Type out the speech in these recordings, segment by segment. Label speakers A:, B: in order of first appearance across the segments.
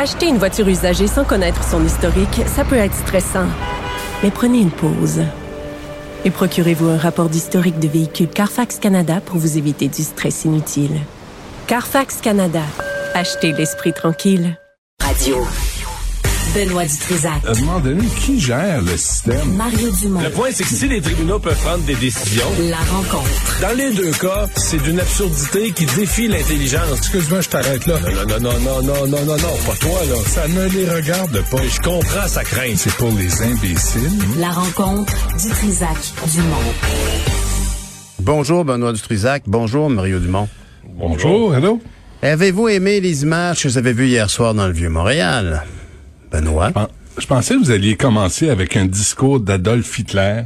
A: Acheter une voiture usagée sans connaître son historique, ça peut être stressant. Mais prenez une pause. Et procurez-vous un rapport d'historique de véhicule Carfax Canada pour vous éviter du stress inutile. Carfax Canada. Achetez l'esprit tranquille.
B: Radio. Benoît Dutrisac.
C: À un moment donné, qui gère le système?
B: Mario Dumont.
D: Le point, c'est que si les tribunaux peuvent prendre des décisions,
B: La rencontre.
D: dans les deux cas, c'est d'une absurdité qui défie l'intelligence.
C: Excuse-moi, je t'arrête là.
D: Non, non, non, non, non, non, non, non, pas toi, là.
C: Ça ne les regarde pas.
D: Je comprends sa crainte.
C: C'est pour les imbéciles.
B: La rencontre Dutrisac Dumont.
E: Bonjour Benoît Dutrisac. Bonjour Mario Dumont.
C: Bonjour, hello.
E: Avez-vous aimé les images que vous avez vues hier soir dans le Vieux-Montréal? Benoît?
C: Je pensais que vous alliez commencer avec un discours d'Adolf Hitler.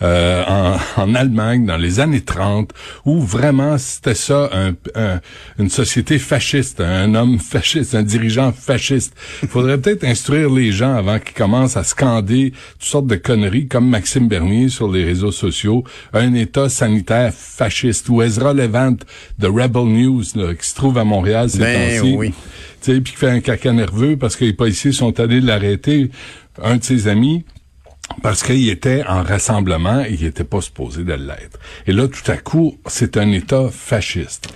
C: euh, en, en Allemagne dans les années 30, où vraiment c'était ça, un- un- une société fasciste, un homme fasciste, un dirigeant fasciste. Il faudrait peut-être instruire les gens avant qu'ils commencent à scander toutes sortes de conneries comme Maxime Bernier sur les réseaux sociaux, un État sanitaire fasciste, ou Ezra Levant de Rebel News, là, qui se trouve à Montréal ces
E: Ben
C: temps-ci
E: oui.
C: Puis qui fait un caca nerveux parce que les policiers sont allés l'arrêter, un de ses amis, parce qu'il était en rassemblement et il était pas supposé de l'être. Et là, tout à coup, c'est un État fasciste.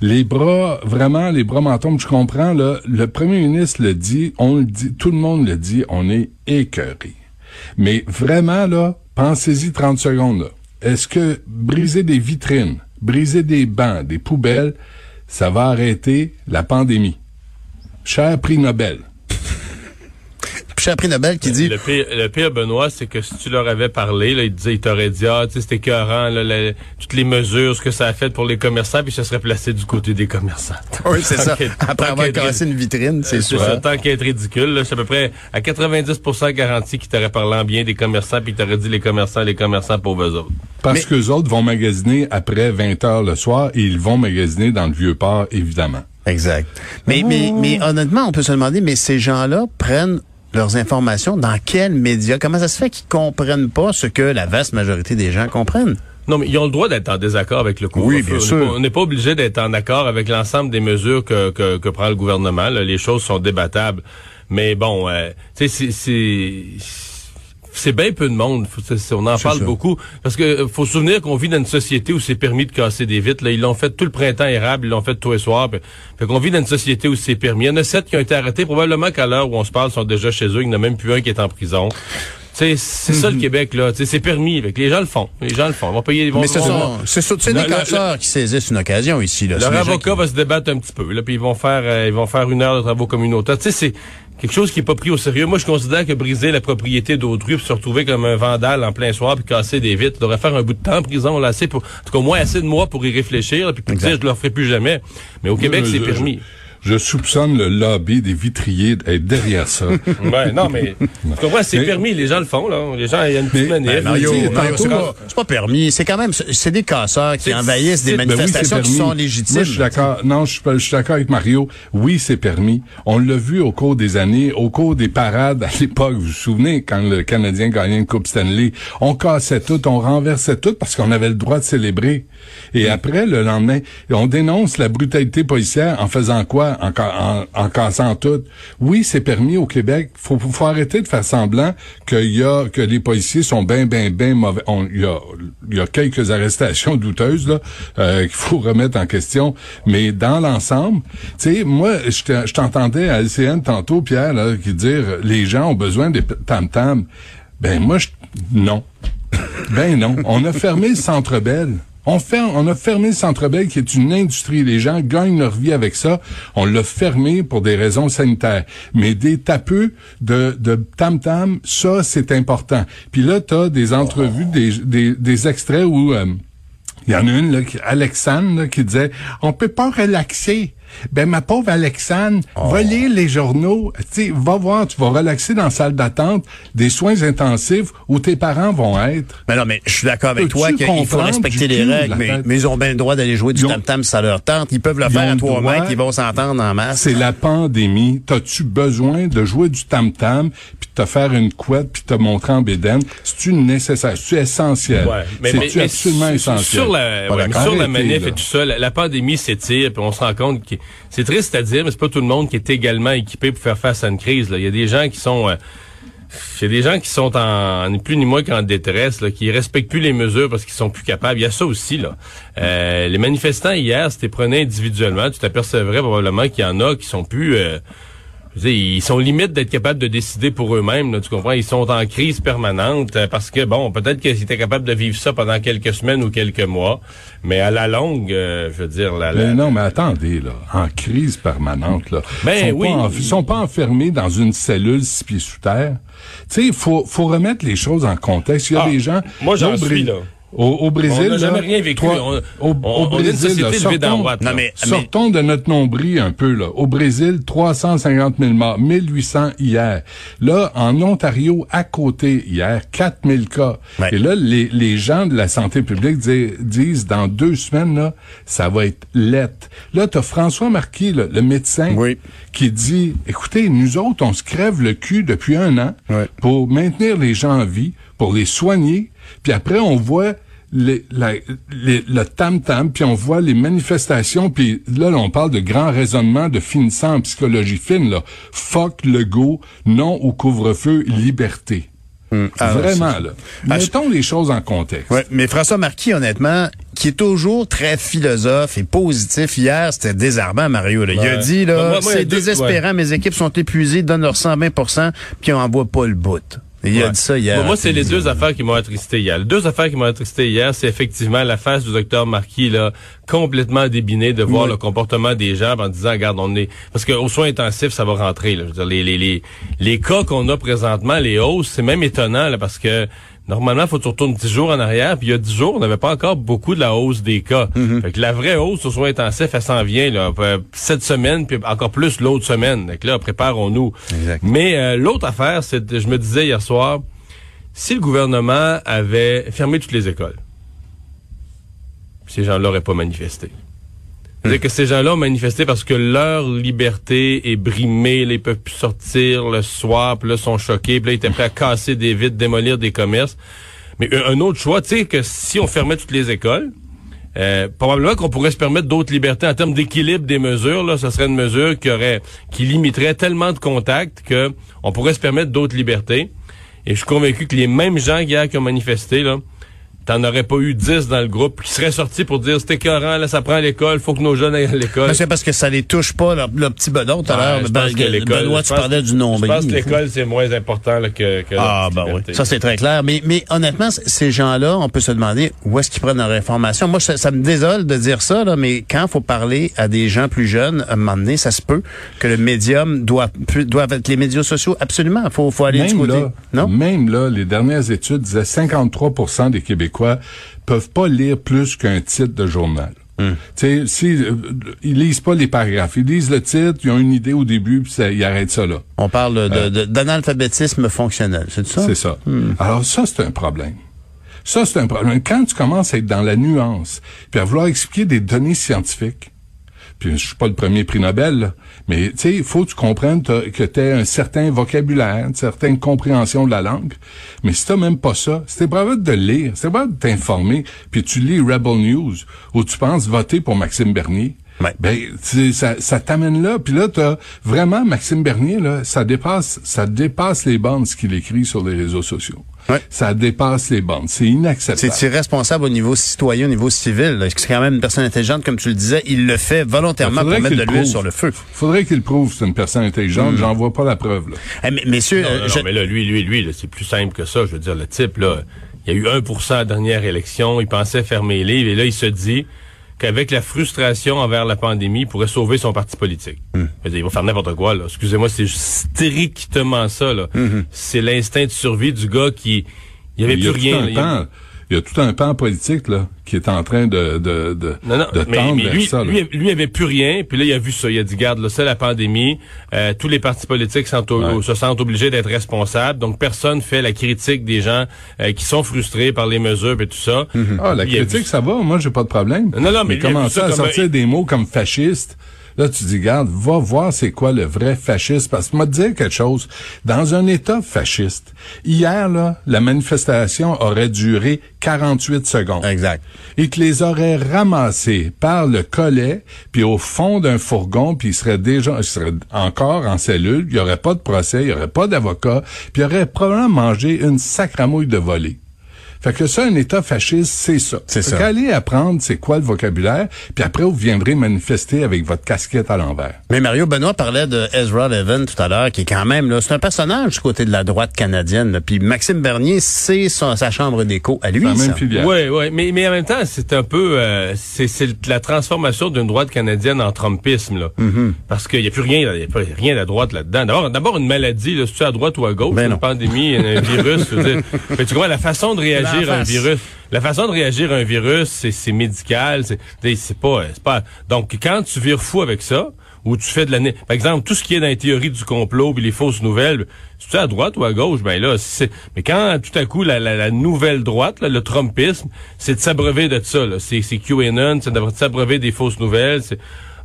C: Les bras, vraiment, les bras m'en tombent, je comprends, là, le premier ministre le dit, on le dit, tout le monde le dit, on est écœuré. Mais vraiment, là, pensez-y 30 secondes. Est-ce que briser des vitrines, briser des bancs, des poubelles, ça va arrêter la pandémie? Cher prix Nobel.
E: J'ai appris Nobel qui dit,
D: Le pire, le pire, Benoît, c'est que si tu leur avais parlé, là, ils disaient, ils t'auraient dit, ah, tu sais, c'était écœurant, là, la- toutes les mesures, ce que ça a fait pour les commerçants, puis ça serait placé du côté des commerçants.
E: oui, c'est ça.
D: Qu'être-
E: Après avoir
D: qu'être
E: cassé une vitrine, c'est
D: C'est
E: sûr.
D: ça, tant qu'à être ridicule, c'est à peu près à 90% garanti qu'ils t'auraient parlé en bien des commerçants, puis t'auraient dit les commerçants, les commerçants pauvres eux autres.
C: Parce
E: Mais-
C: que les autres vont magasiner après 20 heures le soir et ils vont magasiner dans le vieux port, évidemment.
E: Exact. Mais, mais, mais honnêtement, on peut se demander, mais ces gens-là prennent leurs informations dans quels médias? Comment ça se fait qu'ils comprennent pas ce que la vaste majorité des gens comprennent?
D: Non, mais ils ont le droit d'être en désaccord avec le couvre-feu.
E: Oui, bien
D: On n'est
E: sûr.
D: pas- On n'est pas obligé d'être en accord avec l'ensemble des mesures que, que, que prend le gouvernement. là. Les choses sont débattables. Mais bon, euh, tu sais, c'est- c'est... Bien peu de monde. On en parle
E: ça.
D: beaucoup. Parce que euh, faut se souvenir qu'on vit dans une société où c'est permis de casser des vitres. Là, ils l'ont fait tout le printemps érable, ils l'ont fait tous les soirs. Puis- Fait qu'on vit dans une société où c'est permis. Il y en a sept qui ont été arrêtés. Probablement qu'à l'heure où on se parle, sont déjà chez eux. Il n'y en a même plus un qui est en prison. C'est ça
E: Mhm.
D: le Québec, là. C'est permis. Que les gens le font. Les gens le font. Ils vont payer, vont,
E: Mais ce sont, c'est sûr- c'est
D: Le-
E: des casseurs qui saisissent une occasion ici. Là.
D: Leur avocat
E: qui-
D: va se débattre un petit peu, là, puis ils vont faire, euh, ils vont faire une heure de travaux communautaires. Tu sais, c'est quelque chose qui est pas pris au sérieux. Moi, je considère que briser la propriété d'autrui, puis se retrouver comme un vandale en plein soir, puis casser des vitres, devrait faire un bout de temps en prison, là, assez pour, en tout cas, au moins assez de mois pour y réfléchir, là, puis pour dire, je le ferai plus jamais. Mais au Québec, c'est permis.
C: Je soupçonne le lobby des vitriers d'être derrière ça.
D: Ouais, non, mais tu comprends, c'est permis, les gens le font, là. Les gens, il y a une petite manif.
C: ben,
E: Mario, Mario, c'est pas, permis. C'est quand même, c'est des casseurs qui envahissent des
D: c'est-
C: Ben oui,
E: manifestations qui sont légitimes.
C: Moi, je suis d'accord. Non, je suis, je d'accord avec Mario. Oui, c'est permis. On l'a vu au cours des années, au cours des parades à l'époque. Vous vous souvenez quand le Canadien gagnait une Coupe Stanley, on cassait tout, on renversait tout parce qu'on avait le droit de célébrer. Et après, le lendemain, on dénonce la brutalité policière en faisant quoi? En, en, en tout. Oui, c'est permis au Québec. Faut, faut, arrêter de faire semblant qu'il y a, que les policiers sont bien, bien, bien mauvais. Il y a, quelques arrestations douteuses, là, euh, qu'il faut remettre en question. Mais dans l'ensemble, tu sais, moi, je te- je t'entendais à LCN tantôt, Pierre, là, qui dire, les gens ont besoin des tam-tam. Ben, moi, je, non. Ben non. On a fermé le Centre Bell. On, on a fermé le Centre Bell, qui est une industrie. Les gens gagnent leur vie avec ça. On l'a fermé pour des raisons sanitaires. Mais des tapeux de, de tam-tam, ça, c'est important. Puis là, tu as des entrevues, des, des, des extraits où... euh, il y en a une, là, qui- Alexandre, là, qui disait, on peut pas relaxer. Ben, ma pauvre Alexandre, va lire les journaux. Tu sais, va voir, tu vas relaxer dans la salle d'attente des soins intensifs où tes parents vont être.
E: Mais non, mais je suis d'accord avec toi qu'il faut respecter les règles, mais, ils ont bien le droit d'aller jouer du tam-tam ça leur tente. Ils peuvent le faire à trois mètres, ils vont s'entendre en masse.
C: C'est la pandémie. T'as-tu besoin de jouer du tam-tam? Te faire une couette puis te montrer en bédaine, c'est-tu nécessaire, c'est-tu essentiel?
D: Ouais, mais,
C: c'est-tu
D: mais- mais
C: absolument essentiel?
D: Sur la, ouais, sur la manif
C: là.
D: et tout ça, la, la pandémie s'étire, puis on se rend compte que c'est triste à dire, mais c'est pas tout le monde qui est également équipé pour faire face à une crise. Là. Il y a des gens qui sont... euh, a des gens qui sont en ni plus ni moins qu'en détresse, là, qui respectent plus les mesures parce qu'ils sont plus capables. Il y a ça aussi là. Euh, les manifestants hier, si tu prenais individuellement, tu t'apercevrais probablement qu'il y en a qui sont plus. euh, ils sont limite d'être capables de décider pour eux-mêmes. Tu comprends? Ils sont en crise permanente euh, parce que bon, peut-être qu'ils étaient capables de vivre ça pendant quelques semaines ou quelques mois, mais à la longue, euh, je veux dire, la, la-
C: Mais non, mais attendez, là, en crise permanente, là.
D: Ben
C: ils
D: oui.
C: En- ils sont pas enfermés dans une cellule six pieds sous terre. Tu sais, il faut, faut remettre les choses en contexte. Il y a
D: Ah,
C: des gens...
D: moi, j'en suis, là.
C: Au, au Brésil,
D: On n'a jamais rien vécu.
C: toi,
D: On-
C: au,
D: on-
C: au
D: on est une
C: Brésil,
D: société
C: là, sortons-.
E: Non, mais, mais
C: Sortons de notre nombril un peu, là. Au Brésil, 350 000 morts, 1800 hier. Là, en Ontario, à côté, hier, 4000 cas.
E: Ouais.
C: Et là, les, les gens de la santé publique di- disent, dans deux semaines, là, ça va être lettre. Là, t'as François Marquis, là, le médecin,
E: Oui.
C: qui dit, écoutez, nous autres, on se crève le cul depuis un an
E: Ouais.
C: pour maintenir les gens en vie, pour les soigner, puis après, on voit les- la- les- le tam-tam, puis on voit les manifestations, puis là, on parle de grands raisonnements de finissant en psychologie fine, là. Fuck le go, non au couvre-feu, liberté.
E: Ah,
C: Vraiment,
E: c'est-
C: là.
E: Ah,
C: Mettons les choses en contexte.
E: Ouais, mais François Marquis, honnêtement, qui est toujours très philosophe et positif, hier, c'était désarmant, Mario. là. Il a dit, là,
D: a
E: c'est désespérant, mes équipes sont épuisées, donnent leur 120% puis on voit pas le bout. Il a dit ça hier.
D: Moi, moi, c'est les deux affaires qui m'ont attristé hier. Les deux affaires qui m'ont attristé hier, c'est effectivement la face du docteur Marquis, là, complètement débiné de voir
C: Oui.
D: le comportement des gens en disant, regarde, on est, parce qu'aux soins intensifs, ça va rentrer, là. Je veux dire, les, les, les, les cas qu'on a présentement, les hausses, c'est même étonnant, là, parce que, Normalement, il faut que tu retournes 10 jours en arrière, puis il y a 10 jours, on n'avait pas encore beaucoup de la hausse des cas. Fait que la vraie hausse aux soins intensifs, elle s'en vient là, cette semaine, puis encore plus l'autre semaine. Donc là, préparons-nous. Mais euh, l'autre affaire, c'est, je me disais hier soir, si le gouvernement avait fermé toutes les écoles, ces gens-là n'auraient pas manifesté. C'est-à-dire que ces gens-là ont manifesté parce que leur liberté est brimée, là, ils peuvent plus sortir le soir, puis là, ils sont choqués, puis là, ils étaient prêts à casser des vitres, démolir des commerces. Mais un un autre choix, tu sais, que si on fermait toutes les écoles, euh, probablement qu'on pourrait se permettre d'autres libertés en termes d'équilibre des mesures. Là, ce serait une mesure qui aurait, qui limiterait tellement de contacts que on pourrait se permettre d'autres libertés. Et je suis convaincu que les mêmes gens hier qui ont manifesté, là, t'en aurais pas eu 10 dans le groupe qui seraient sortis pour dire c'est écœurant, là, ça prend l'école, faut que nos jeunes aillent à l'école.
E: Ben, c'est parce que ça les touche pas, leur, leur petit bedon tout à l'heure.
D: je
E: Ben,
D: pense que l'école-
E: Benoît, tu parlais du nombril.
D: Je pense que l'école, c'est moins important là, que, que
E: Ah, ben oui. Ça, c'est très clair. Mais, mais honnêtement, ces gens-là, on peut se demander où est-ce qu'ils prennent leur information. Moi, ça, ça me désole de dire ça, là, mais quand il faut parler à des gens plus jeunes, à un moment donné, ça se peut que le médium doit, doivent être les médias sociaux. Absolument. Il faut, faut aller du
C: Même
E: côté.
C: là,
E: non?
C: même là, les dernières études disaient 53% des Québécois peuvent pas lire plus qu'un titre de journal.
E: Hmm.
C: Tu sais, si euh, ils lisent pas les paragraphes, ils lisent le titre, ils ont une idée au début, puis ils arrêtent ça là.
E: On parle de, de- d'analphabétisme fonctionnel. C'est ça?
C: Euh. C'est ça.
E: Hmm.
C: Alors ça, c'est un problème. Ça, c'est un problème. Quand tu commences à être dans la nuance, puis à vouloir expliquer des données scientifiques, puis je suis pas le premier prix Nobel, là, mais tu sais, il faut que tu comprennes que tu as un certain vocabulaire, une certaine compréhension de la langue. Mais si t'as même pas ça, pas capable de lire, pas capable de t'informer, puis tu lis Rebel News, où tu penses voter pour Maxime Bernier,
E: Ouais.
C: ben, tu sais, ça, ça t'amène là. Puis là, t'as vraiment Maxime Bernier, là, ça dépasse, ça dépasse les bandes ce qu'il écrit sur les réseaux sociaux.
E: Ouais.
C: Ça dépasse les bandes. C'est inacceptable.
E: C'est irresponsable au niveau citoyen, au niveau civil. là. C'est quand même une personne intelligente, comme tu le disais. Il le fait volontairement pour
C: Faudrait
E: mettre de l'huile sur le feu.
C: Faudrait qu'il prouve que c'est une personne intelligente. J'en vois pas la preuve. Là.
E: Eh, mais- messieurs,
D: Non,
E: euh,
D: non, non,
E: je-
D: mais là, lui, lui, lui, là, c'est plus simple que ça. Je veux dire, le type, là, il y a eu 1% à la dernière élection, il pensait fermer les livres, et là, il se dit qu'avec la frustration envers la pandémie, il pourrait sauver son parti politique.
E: Hmm.
D: Il va faire n'importe quoi, là. Excusez-moi, c'est strictement ça, là.
E: Hmm.
D: C'est l'instinct de survie du gars qui... Il n'y avait
C: Il
D: plus rien. Il y a-
C: tout un pan politique là qui est en train de de de,
D: Non, non,
C: de
D: mais,
C: tendre
D: mais
C: vers
D: lui,
C: ça. là.
D: lui, lui avait plus rien, puis là, il a vu ça. Il a dit, garde, là, c'est la pandémie. Euh, tous les partis politiques sont au-
C: Ouais.
D: se sentent obligés d'être responsables. Donc, personne fait la critique des gens euh, qui sont frustrés par les mesures et tout ça.
C: Ah, la critique, ça va. Moi, j'ai pas de problème.
D: Non, non, mais lui,
C: commencer
D: ça
C: à sortir des mots comme fasciste. Là, tu dis, garde, va voir c'est quoi le vrai fascisme. Parce que moi, te dire quelque chose, dans un État fasciste, hier, là, la manifestation aurait duré 48 secondes.
E: Exact.
C: Et que les aurait ramassés par le collet, puis au fond d'un fourgon, puis ils seraient déjà, ils seraient encore en cellule, il y aurait pas de procès, il y aurait pas d'avocat, puis ils auraient probablement mangé une sacramouille de volée. Fait que ça, un État fasciste, c'est ça.
E: C'est ça.
C: qu'allez apprendre c'est quoi le vocabulaire, puis après, vous viendrez manifester avec votre casquette à l'envers.
E: Mais Mario Benoît parlait de Ezra Levin tout à l'heure, qui est quand même là, c'est un personnage du côté de la droite canadienne. là. Puis Maxime Bernier, c'est son- sa chambre d'écho à lui.
C: C'est la
E: ça.
C: même filière.
D: Oui, oui, mais, mais en même temps, c'est un peu, euh, c'est c'est la transformation d'une droite canadienne en Trumpisme, là.
E: Mm-hmm.
D: Parce qu'il n'y a plus rien, il y a plus rien à droite là-dedans. D'abord, d'abord une maladie, là, c'est à droite ou à gauche,
E: Ben
D: une
E: non.
D: pandémie, un virus, je veux dire. Mais tu comprends, la façon de réagir
E: D'en
D: à un
E: face.
D: virus, la façon de réagir à un virus, c'est c'est médical, c'est c'est pas, c'est pas. Donc, quand tu vires fou avec ça, ou tu fais de la... né- Par exemple, tout ce qui est dans les théories du complot puis les fausses nouvelles, c'est à droite ou à gauche, ben là, c'est... Mais quand tout à coup la, la, la nouvelle droite, là, le Trumpisme, c'est de s'abreuver de ça, c'est QAnon, c'est de s'abreuver des fausses nouvelles, c'est...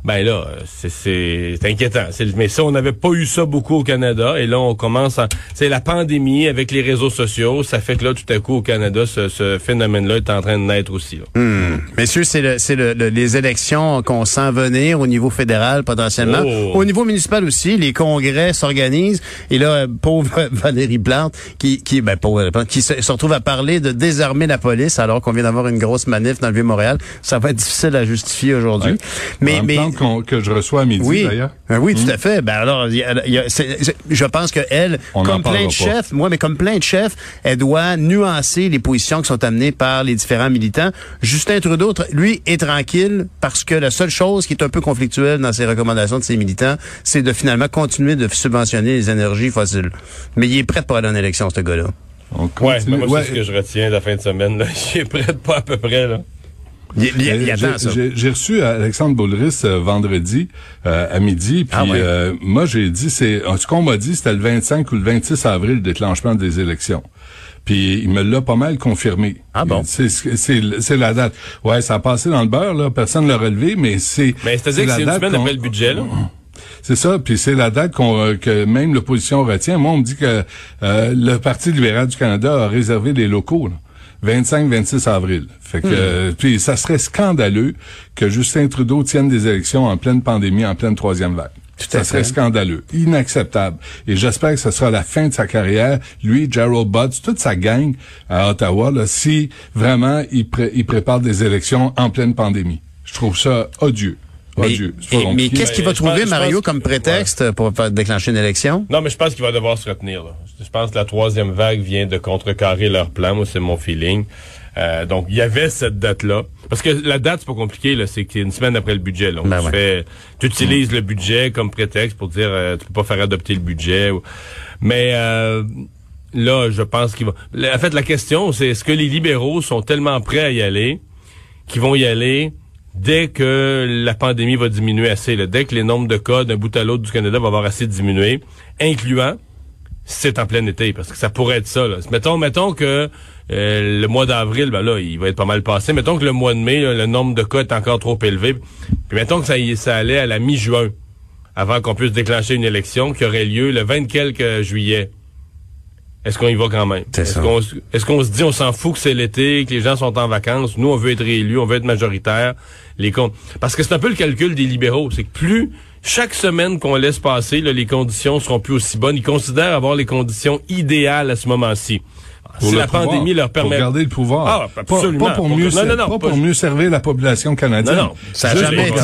D: Ben là, c'est, inquiétant. Mais ça, on n'avait pas eu ça beaucoup au Canada. Et là, on commence à... C'est la pandémie avec les réseaux sociaux. Ça fait que là, tout à coup, au Canada, ce, phénomène-là est en train de naître aussi.
E: Hmm. Messieurs, c'est le, c'est le- le- les élections qu'on sent venir au niveau fédéral potentiellement.
D: Oh.
E: Au niveau municipal aussi, les congrès s'organisent. Et là, euh, pauvre Valérie Plante, qui, qui, ben, pauvre qui se, se retrouve à parler de désarmer la police alors qu'on vient d'avoir une grosse manif dans le Vieux-Montréal. Ça va être difficile à justifier aujourd'hui.
C: Ouais.
E: Mais, mais,
C: que je reçois à midi,
E: oui,
C: d'ailleurs.
E: Euh, oui, tout à fait. Ben alors, y a- y a- c'est- c'est- je pense que elle,
C: On
E: comme plein de chefs, moi, mais comme plein de chefs, elle doit nuancer les positions qui sont amenées par les différents militants. Justin Trudeau, lui, est tranquille parce que la seule chose qui est un peu conflictuelle dans ses recommandations de ses militants, c'est de finalement continuer de subventionner les énergies fossiles. Mais il est prêt pour aller en élection, ce gars-là.
C: On
D: Ouais, ben moi,
C: Ouais.
D: c'est ce que je retiens de la fin de semaine. Là. Il est prêt pas à peu près, là.
C: Euh, j'ai-
E: ça.
C: J'ai j'ai reçu Alexandre Boulris euh, vendredi euh, à midi, puis
E: Ah ouais.
C: euh, moi j'ai dit c'est ce qu'on m'a dit c'était le 25 ou le 26 avril le déclenchement des élections. Puis il me l'a pas mal confirmé.
E: Ah bon?
C: C'est c'est c'est la date. Ouais, ça a passé dans le beurre là, personne l'a relevé, mais c'est
D: Mais c'est-à-dire que c'est une
C: date
D: semaine après le budget, là.
C: C'est ça, puis c'est la date qu'on euh, que même l'opposition retient. Moi, on me dit que euh, le Parti libéral du Canada a réservé des locaux. là. 25-26 avril. Fait que, euh, puis ça serait scandaleux que Justin Trudeau tienne des élections en pleine pandémie, en pleine troisième vague.
E: À
C: ça serait scandaleux, inacceptable. Et j'espère que ce sera la fin de sa carrière, lui, Gerald Butts, toute sa gang à Ottawa, là, si vraiment il, pré- il prépare des élections en pleine pandémie. Je trouve ça odieux.
E: Mais, mais qu'est-ce qu'il va trouver,
D: pense-
E: Mario, comme prétexte pour faire déclencher une élection?
D: Non, mais je pense qu'il va devoir se retenir. Là. Je pense que la troisième vague vient de contrecarrer leur plan. Moi, c'est mon feeling. Euh, donc, il y avait cette date-là. Parce que la date, c'est pas compliqué. là. C'est qu'il y a une semaine après le budget. Là.
E: Ben
D: tu
E: ouais.
D: fais- tu utilises le budget comme prétexte pour dire euh, tu peux pas faire adopter le budget. ou- Mais euh, là, je pense qu'il va... En fait, la question, c'est est-ce que les libéraux sont tellement prêts à y aller qu'ils vont y aller dès que la pandémie va diminuer assez, là, dès que les nombres de cas d'un bout à l'autre du Canada vont avoir assez diminué, incluant c'est en plein été, parce que ça pourrait être ça. Là. Mettons, mettons que euh, le mois d'avril, ben là, il va être pas mal passé. Mettons que le mois de mai, le nombre de cas est encore trop élevé. Puis mettons que ça, ça allait à la mi-juin, avant qu'on puisse déclencher une élection qui aurait lieu le 20 quelques juillet. Est-ce qu'on y va quand même? Est-ce qu'on se dit on s'en fout que c'est l'été, que les gens sont en vacances, nous on veut être réélus, on veut être majoritaire, les con- parce que c'est un peu le calcul des libéraux, c'est que plus chaque semaine qu'on laisse passer, là, les conditions seront plus aussi bonnes. Ils considèrent avoir les conditions idéales à ce moment-ci.
C: Pour
D: si la
C: pouvoir,
D: pandémie leur permet
C: Pour garder le pouvoir.
D: Ah,
C: Pas-
D: absolument.
C: Pas, pour
D: Pour-
C: mieux,
D: non, non, non,
C: pas
D: pas-
C: pour mieux servir la population canadienne.
D: Non, non.
E: Ça a jamais été.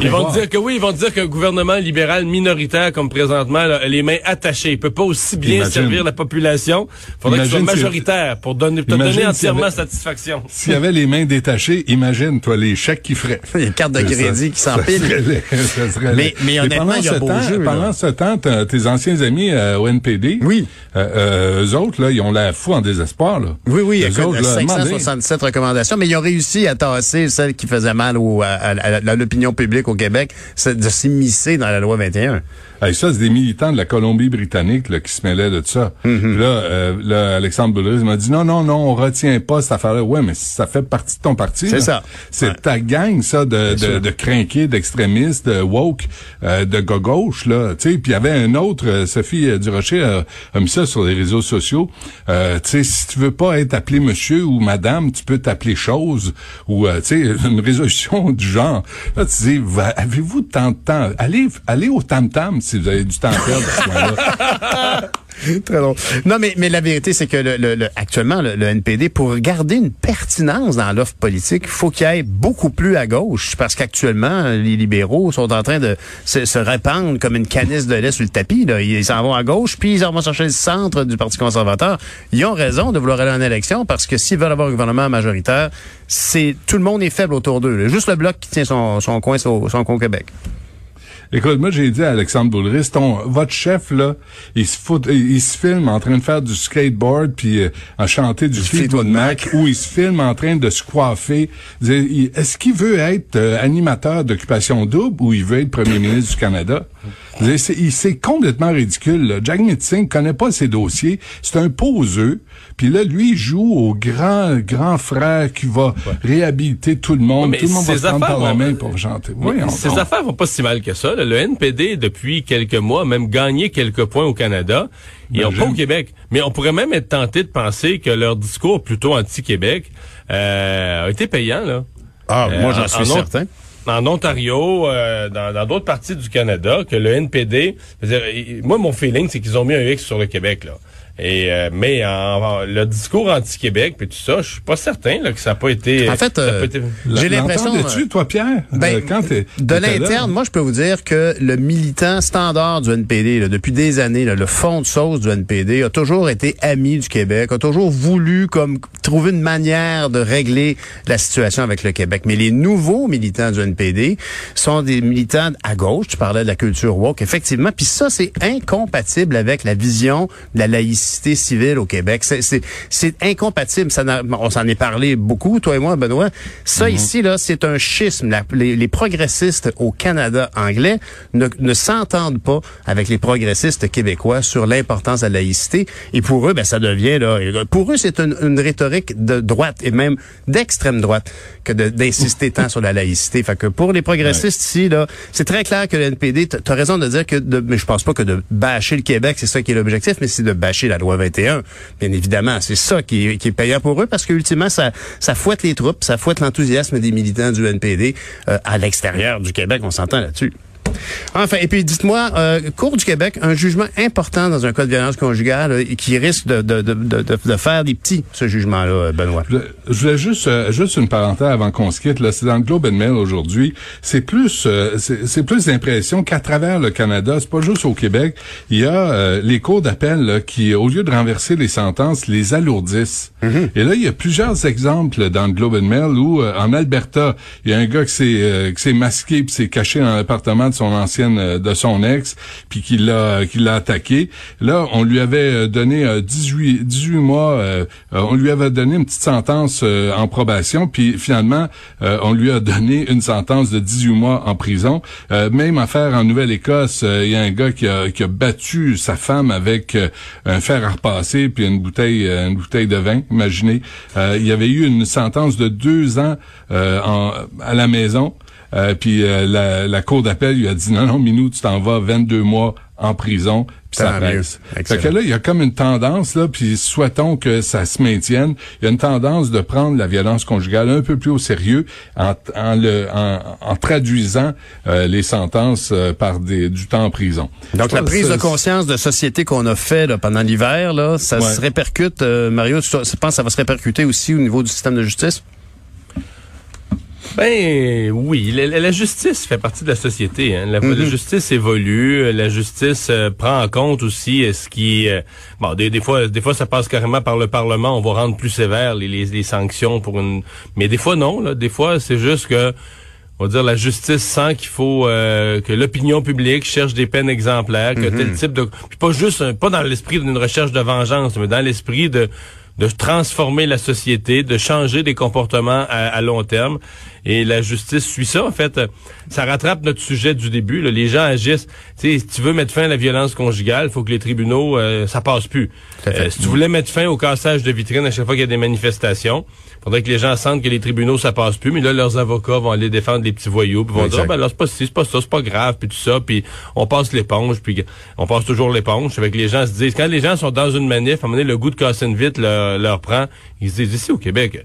D: Ils vont
C: pouvoir.
D: dire que oui, ils vont dire qu'un gouvernement libéral minoritaire comme présentement là, a les mains attachées. Il peut pas aussi bien
C: Imagine.
D: servir la population. Faudrait qu'il soit majoritaire pour donner, te donner entièrement
C: avait-
D: satisfaction.
C: S'il y avait les mains détachées, imagine, toi, les chèques qu'il ferait.
E: Les cartes de crédit qui s'empilent.
C: serait- ça serait-
E: Mais- mais honnêtement,
C: pendant
E: il y a
C: ce
E: beau
C: temps,
E: jeu, là.
C: Pendant ce temps, tes anciens amis euh, au NPD,
E: Oui.
C: euh, euh, eux autres, là, ils ont la foi en désespoir, là.
E: Oui, oui, il y a
C: Eux
E: comme
C: autres, là, demandez-
E: 567 recommandations, mais ils ont réussi à tasser celles qui faisaient mal au, à, à- à l'opinion publique au Québec, c'est de s'immiscer dans la loi 21.
C: Hey, ça, c'est des militants de la Colombie-Britannique là, qui se mêlaient de ça.
E: Mm-hmm.
C: Puis là, euh, là, Alexandre Boulris m'a dit non, non, non, on retient pas cette affaire-là. Ouais, mais ça fait partie de ton parti.
E: C'est ça.
C: C'est
E: Ouais.
C: ta gang, ça, de, de, de crinqués, d'extrémistes, de woke, euh, de gauche là. Tu sais, puis il y avait un autre, euh, Sophie euh, Durocher a, a mis ça sur les réseaux sociaux. Euh, sais, si tu veux pas être appelé monsieur ou madame, tu peux t'appeler chose ou euh, tu sais une résolution du genre. Là, tu dis, avez-vous tant de temps? Allez, allez au tam tam si vous avez du temps à perdre à ce moment-là.
E: Très long. Non, mais, mais la vérité, c'est que le, le- le- actuellement, le, le NPD, pour garder une pertinence dans l'offre politique, il faut qu'il y ait beaucoup plus à gauche, parce qu'actuellement, les libéraux sont en train de se, se répandre comme une canisse de lait sur le tapis. Là. Ils s'en vont à gauche, puis ils en vont chercher le centre du Parti conservateur. Ils ont raison de vouloir aller en élection, parce que s'ils veulent avoir un gouvernement majoritaire, c'est tout le monde est faible autour d'eux. là. Juste le bloc qui tient son, son coin, son, son coin au Québec.
C: Écoute, moi j'ai dit à Alexandre Boulris, ton votre chef là, il se fout, il, se filme en train de faire du skateboard puis euh, en chanter du Fleetwood Mac ou il se filme en train de se coiffer. Est-ce qu'il veut être euh, animateur d'occupation double ou il veut être premier ministre du Canada? C'est complètement ridicule. Là. Jack Singh connaît pas ses dossiers. C'est un poseux. Puis là, lui, il joue au grand grand frère qui va réhabiliter tout le monde.
D: Ouais, mais
C: tout le monde va se prendre par la
D: vont-
C: main pour chanter. Voyons
D: Ces
C: donc.
D: affaires vont pas si mal que ça. là. Le NPD, depuis quelques mois, a même gagné quelques points au Canada. Ils
C: Ben,
D: ont pas au Québec. Mais on pourrait même être tenté de penser que leur discours plutôt anti-Québec euh, a été payant. Là.
E: Ah,
D: Euh,
E: moi,
D: en-
E: j'en suis
D: autre-
E: certain.
D: En Ontario, euh, dans d'autres parties du Canada, que le NPD... moi, mon feeling, c'est qu'ils ont mis un X sur le Québec. là. Et euh, mais en, en- le discours anti-Québec puis tout ça, je suis pas certain là, que ça n'a pas été.
E: En fait, euh,
D: été-
E: J'ai l'impression,
C: toi, Pierre?
E: Ben,
C: Euh, quand t'es-
E: de
C: là?
E: l'interne, moi, je peux vous dire que le militant standard du NPD, là, depuis des années, là, le fond de sauce du NPD, a toujours été ami du Québec, a toujours voulu comme trouver une manière de régler la situation avec le Québec. Mais les nouveaux militants du NPD sont des militants à gauche. Tu parlais de la culture woke, effectivement. Puis ça, c'est incompatible avec la vision de la laïcité civile au Québec. C'est- incompatible. Ça on s'en est parlé beaucoup, toi et moi, Benoît. Ça ici, là, c'est un schisme. La- les, les progressistes au Canada anglais ne, ne s'entendent pas avec les progressistes québécois sur l'importance de la laïcité. Et pour eux, ben, ça devient, là, pour eux, c'est une, une rhétorique de droite et même d'extrême droite que d'insister tant sur la laïcité. Fait que pour les progressistes ici, là, c'est très clair que le NPD, tu as raison de dire que, de, mais je pense pas que de bâcher le Québec, c'est ça qui est l'objectif, mais c'est de bâcher la loi 21. Bien évidemment, c'est ça qui est, payant pour eux parce que ultimement, ça, ça fouette les troupes, ça fouette l'enthousiasme des militants du NPD euh, à l'extérieur du Québec. On s'entend là-dessus. Enfin, et puis dites-moi, euh, Cour du Québec, un jugement important dans un cas de violence conjugale euh, qui risque de, de, de, de, de faire des petits, ce jugement-là, euh, Benoît?
C: Je je voulais juste euh, juste une parenthèse avant qu'on se quitte. C'est dans le Globe and Mail aujourd'hui. C'est plus euh, c'est plus l'impression qu'à travers le Canada, c'est pas juste au Québec. Il y a euh, les cours d'appel qui, au lieu de renverser les sentences, les alourdissent. Et là, il y a plusieurs exemples dans le Globe and Mail où euh, en Alberta, il y a un gars qui s'est euh, qui s'est masqué puis s'est caché dans l'appartement de son ancienne euh, de son ex puis qui l'a qui l'a attaqué. Là, on lui avait euh, donné euh, 18 18 mois. on lui avait donné une petite sentence en probation, puis finalement, on lui a donné une sentence de 18 mois en prison. Même affaire en Nouvelle-Écosse, il y a un gars qui a, qui a battu sa femme avec un fer à repasser puis une bouteille une bouteille de vin. Imaginez, il y avait eu une sentence de deux ans en, à la maison. Euh, puis euh, la, la cour d'appel lui a dit non non Minou tu t'en vas 22 mois en prison puis ça presse. Fait que là il y a comme une tendance là puis souhaitons que ça se maintienne. Il y a une tendance de prendre la violence conjugale un peu plus au sérieux en, en le en, en traduisant euh, les sentences euh, par des, du temps en prison.
E: Donc, la prise de conscience de société qu'on a fait là, pendant l'hiver, là, ça
C: Ouais.
E: se répercute. euh, Mario, tu, tu penses que ça va se répercuter aussi au niveau du système de justice?
D: Ben oui, la, justice fait partie de la société. Hein. La, la justice évolue, la justice euh, prend en compte aussi euh, ce qui, euh, bon, des, des fois, des fois ça passe carrément par le Parlement. On va rendre plus sévères les, les, les sanctions pour une, mais des fois non. Là, des fois c'est juste que, on va dire, la justice sent qu'il faut euh, que l'opinion publique cherche des peines exemplaires, que tel type de, puis pas juste, un- pas dans l'esprit d'une recherche de vengeance, mais dans l'esprit de de transformer la société, de changer des comportements à, à long terme. Et la justice suit ça. En fait, ça rattrape notre sujet du début. Là. Les gens agissent. si tu veux mettre fin à la violence conjugale, il faut que les tribunaux, euh, ça passe plus. Euh, si tu voulais mettre fin au cassage de vitrines à chaque fois qu'il y a des manifestations, faudrait que les gens sentent que les tribunaux, ça passe plus. Mais là, leurs avocats vont aller défendre les petits voyous, puis vont dire, ah, ben là, c'est pas c'est pas ça, c'est pas grave, puis tout ça, puis on passe l'éponge, puis on passe toujours l'éponge. Avec les gens se disent, quand les gens sont dans une manif, à un moment donné, le goût de casser une vitre leur, leur prend, ils se disent, ici au Québec,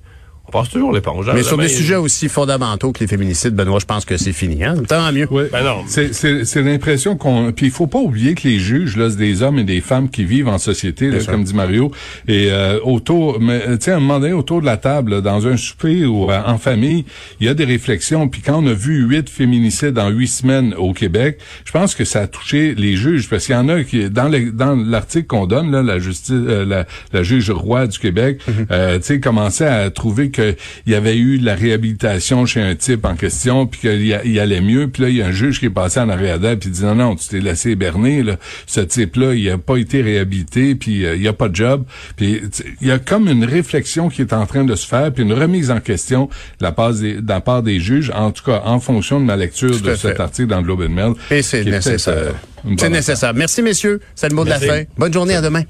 D: on passe toujours l'éponge.
E: Hein. Mais sur des sujets aussi fondamentaux que les féminicides, Benoît, je pense que c'est fini. Hein? Tant mieux.
C: Oui. Ben non. C'est l'impression qu'on... Puis il faut pas oublier que les juges, là, c'est des hommes et des femmes qui vivent en société, là, comme dit Mario. Et euh, autour... Mais tu sais, à un moment donné, autour de la table, dans un souper ou euh, en famille, il y a des réflexions. Puis quand on a vu huit féminicides en huit semaines au Québec, je pense que ça a touché les juges. Parce qu'il y en a qui... Dans l'article qu'on donne, là, la justice... Euh, la, la, juge roi du Québec, mm-hmm. tu sais, commençait à trouver que il y avait eu la réhabilitation chez un type en question, puis qu'il y allait mieux. Puis là, il y a un juge qui est passé en arrière d'elle, puis il dit non, non, tu t'es laissé berner. Là. Ce type-là, il a pas été réhabilité, puis euh, il a pas de job. Puis il y a comme une réflexion qui est en train de se faire, puis une remise en question de la part des, de la part des juges, en tout cas en fonction de ma lecture de cet article dans le Globe and Mail.
E: Et c'est nécessaire. Euh, c'est nécessaire. Merci, messieurs. C'est le mot de la fin. Bonne journée. À demain.